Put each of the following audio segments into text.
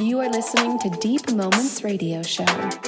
You are listening to Deep Moments Radio Show.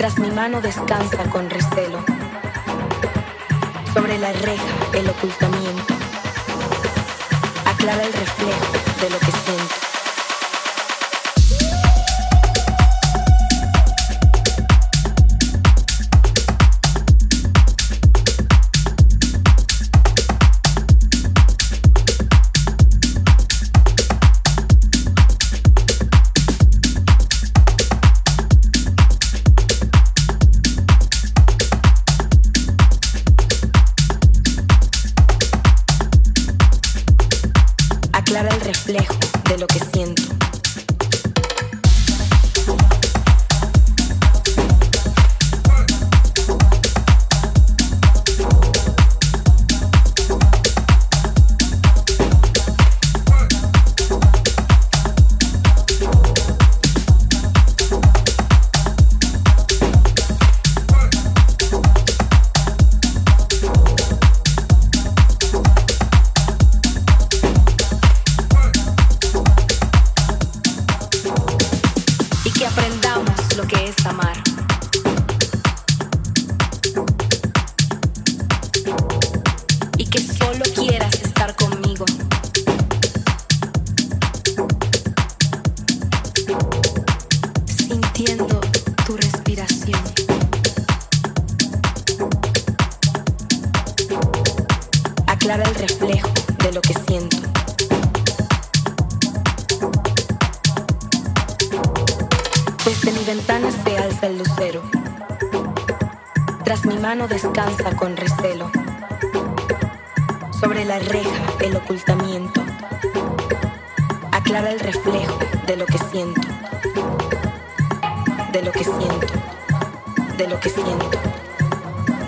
Tras mi mano descansa con recelo. Sobre la reja el ocultamiento. Aclara el reflejo de lo que siento.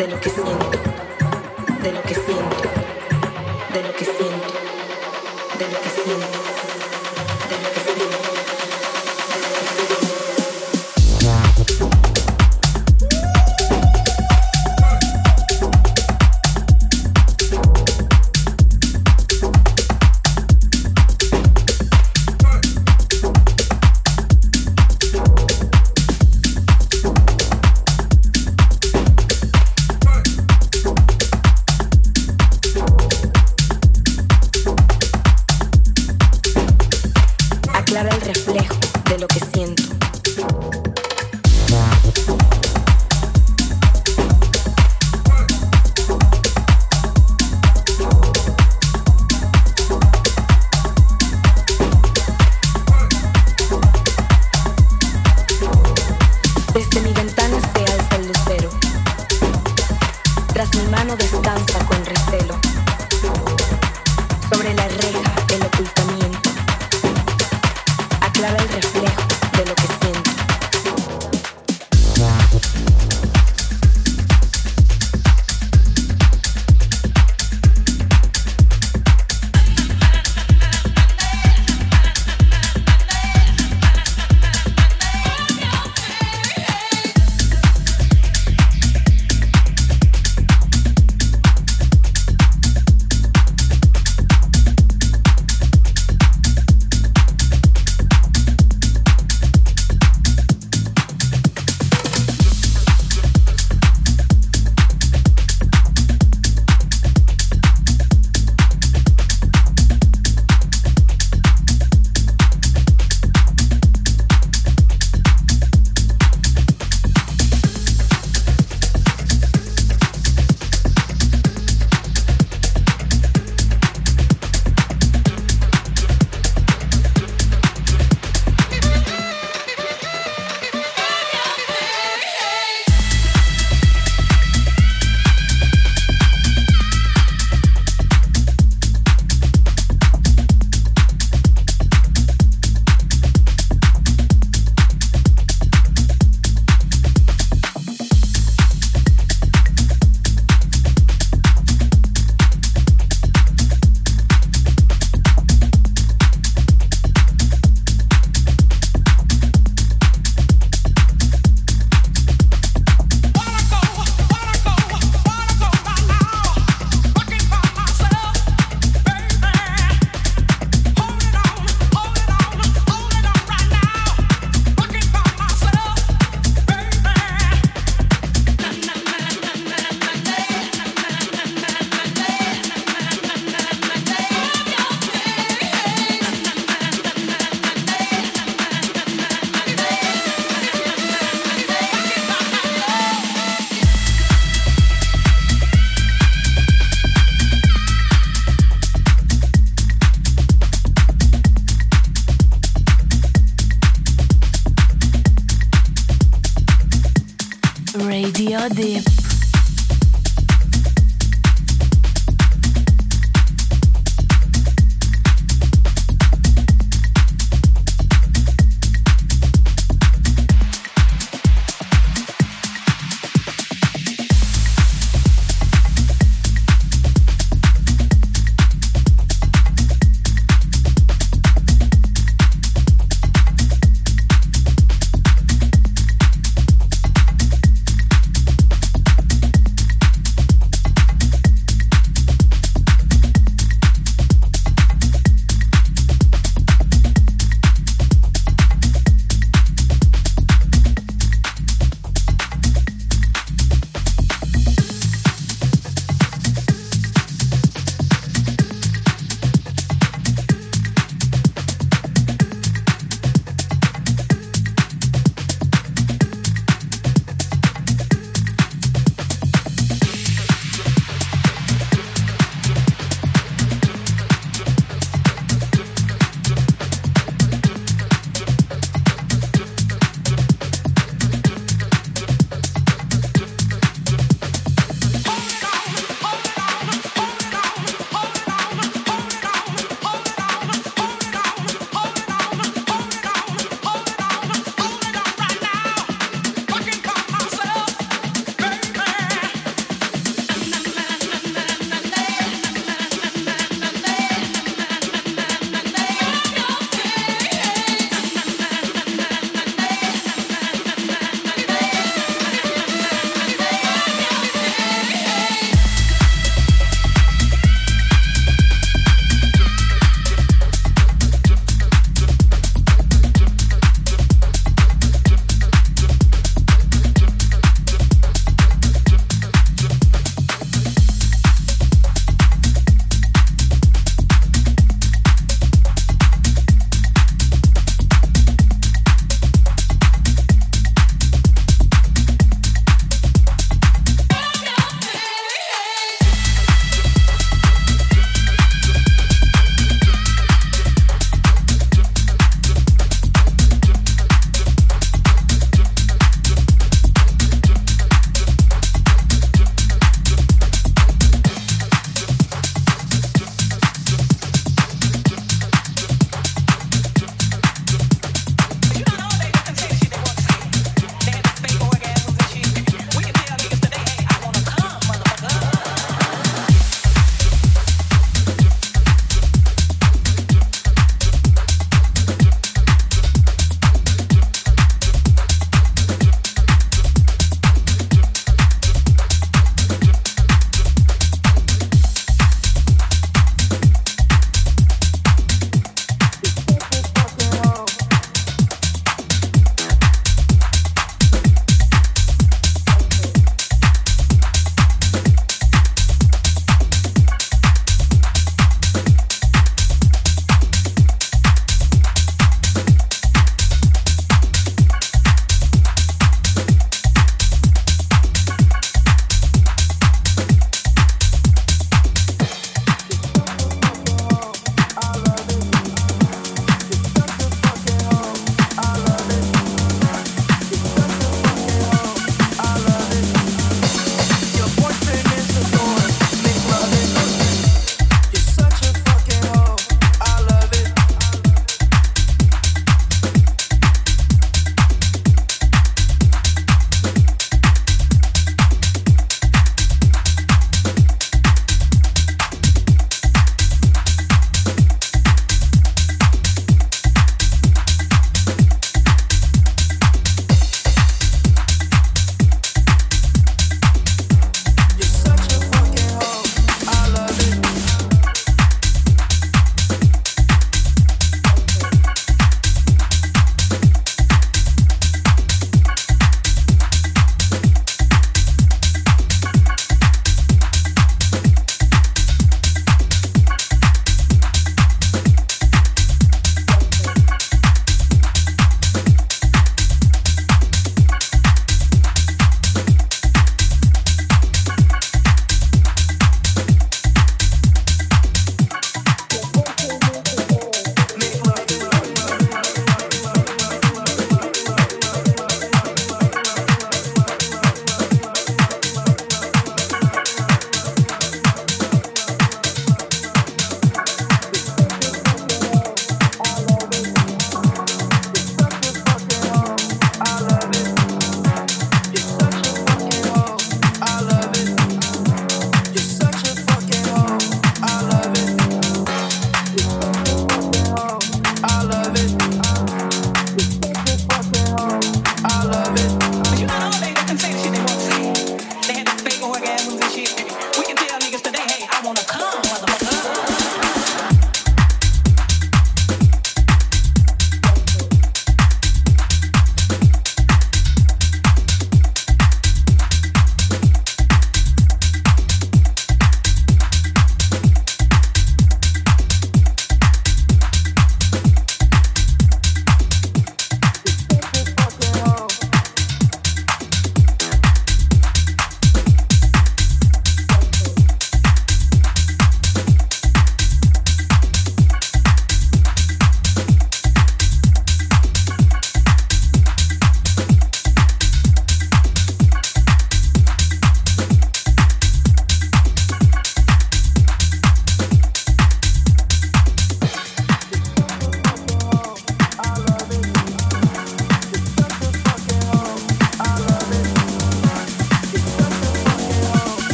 Sobre la reja el ocultamiento. Aclara el reflejo.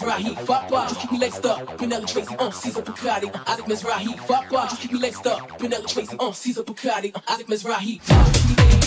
Mizrahi. Fuck off! Just keep me laced up. Vanilla Tracy, uh, Caesar Bugatti, uh, Isaac Mizrahi. Fuck Just keep me laced up. Vanilla Tracy, uh, Caesar uh, Isaac Mizrahi. the work and all the writing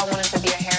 I wanted to be a hair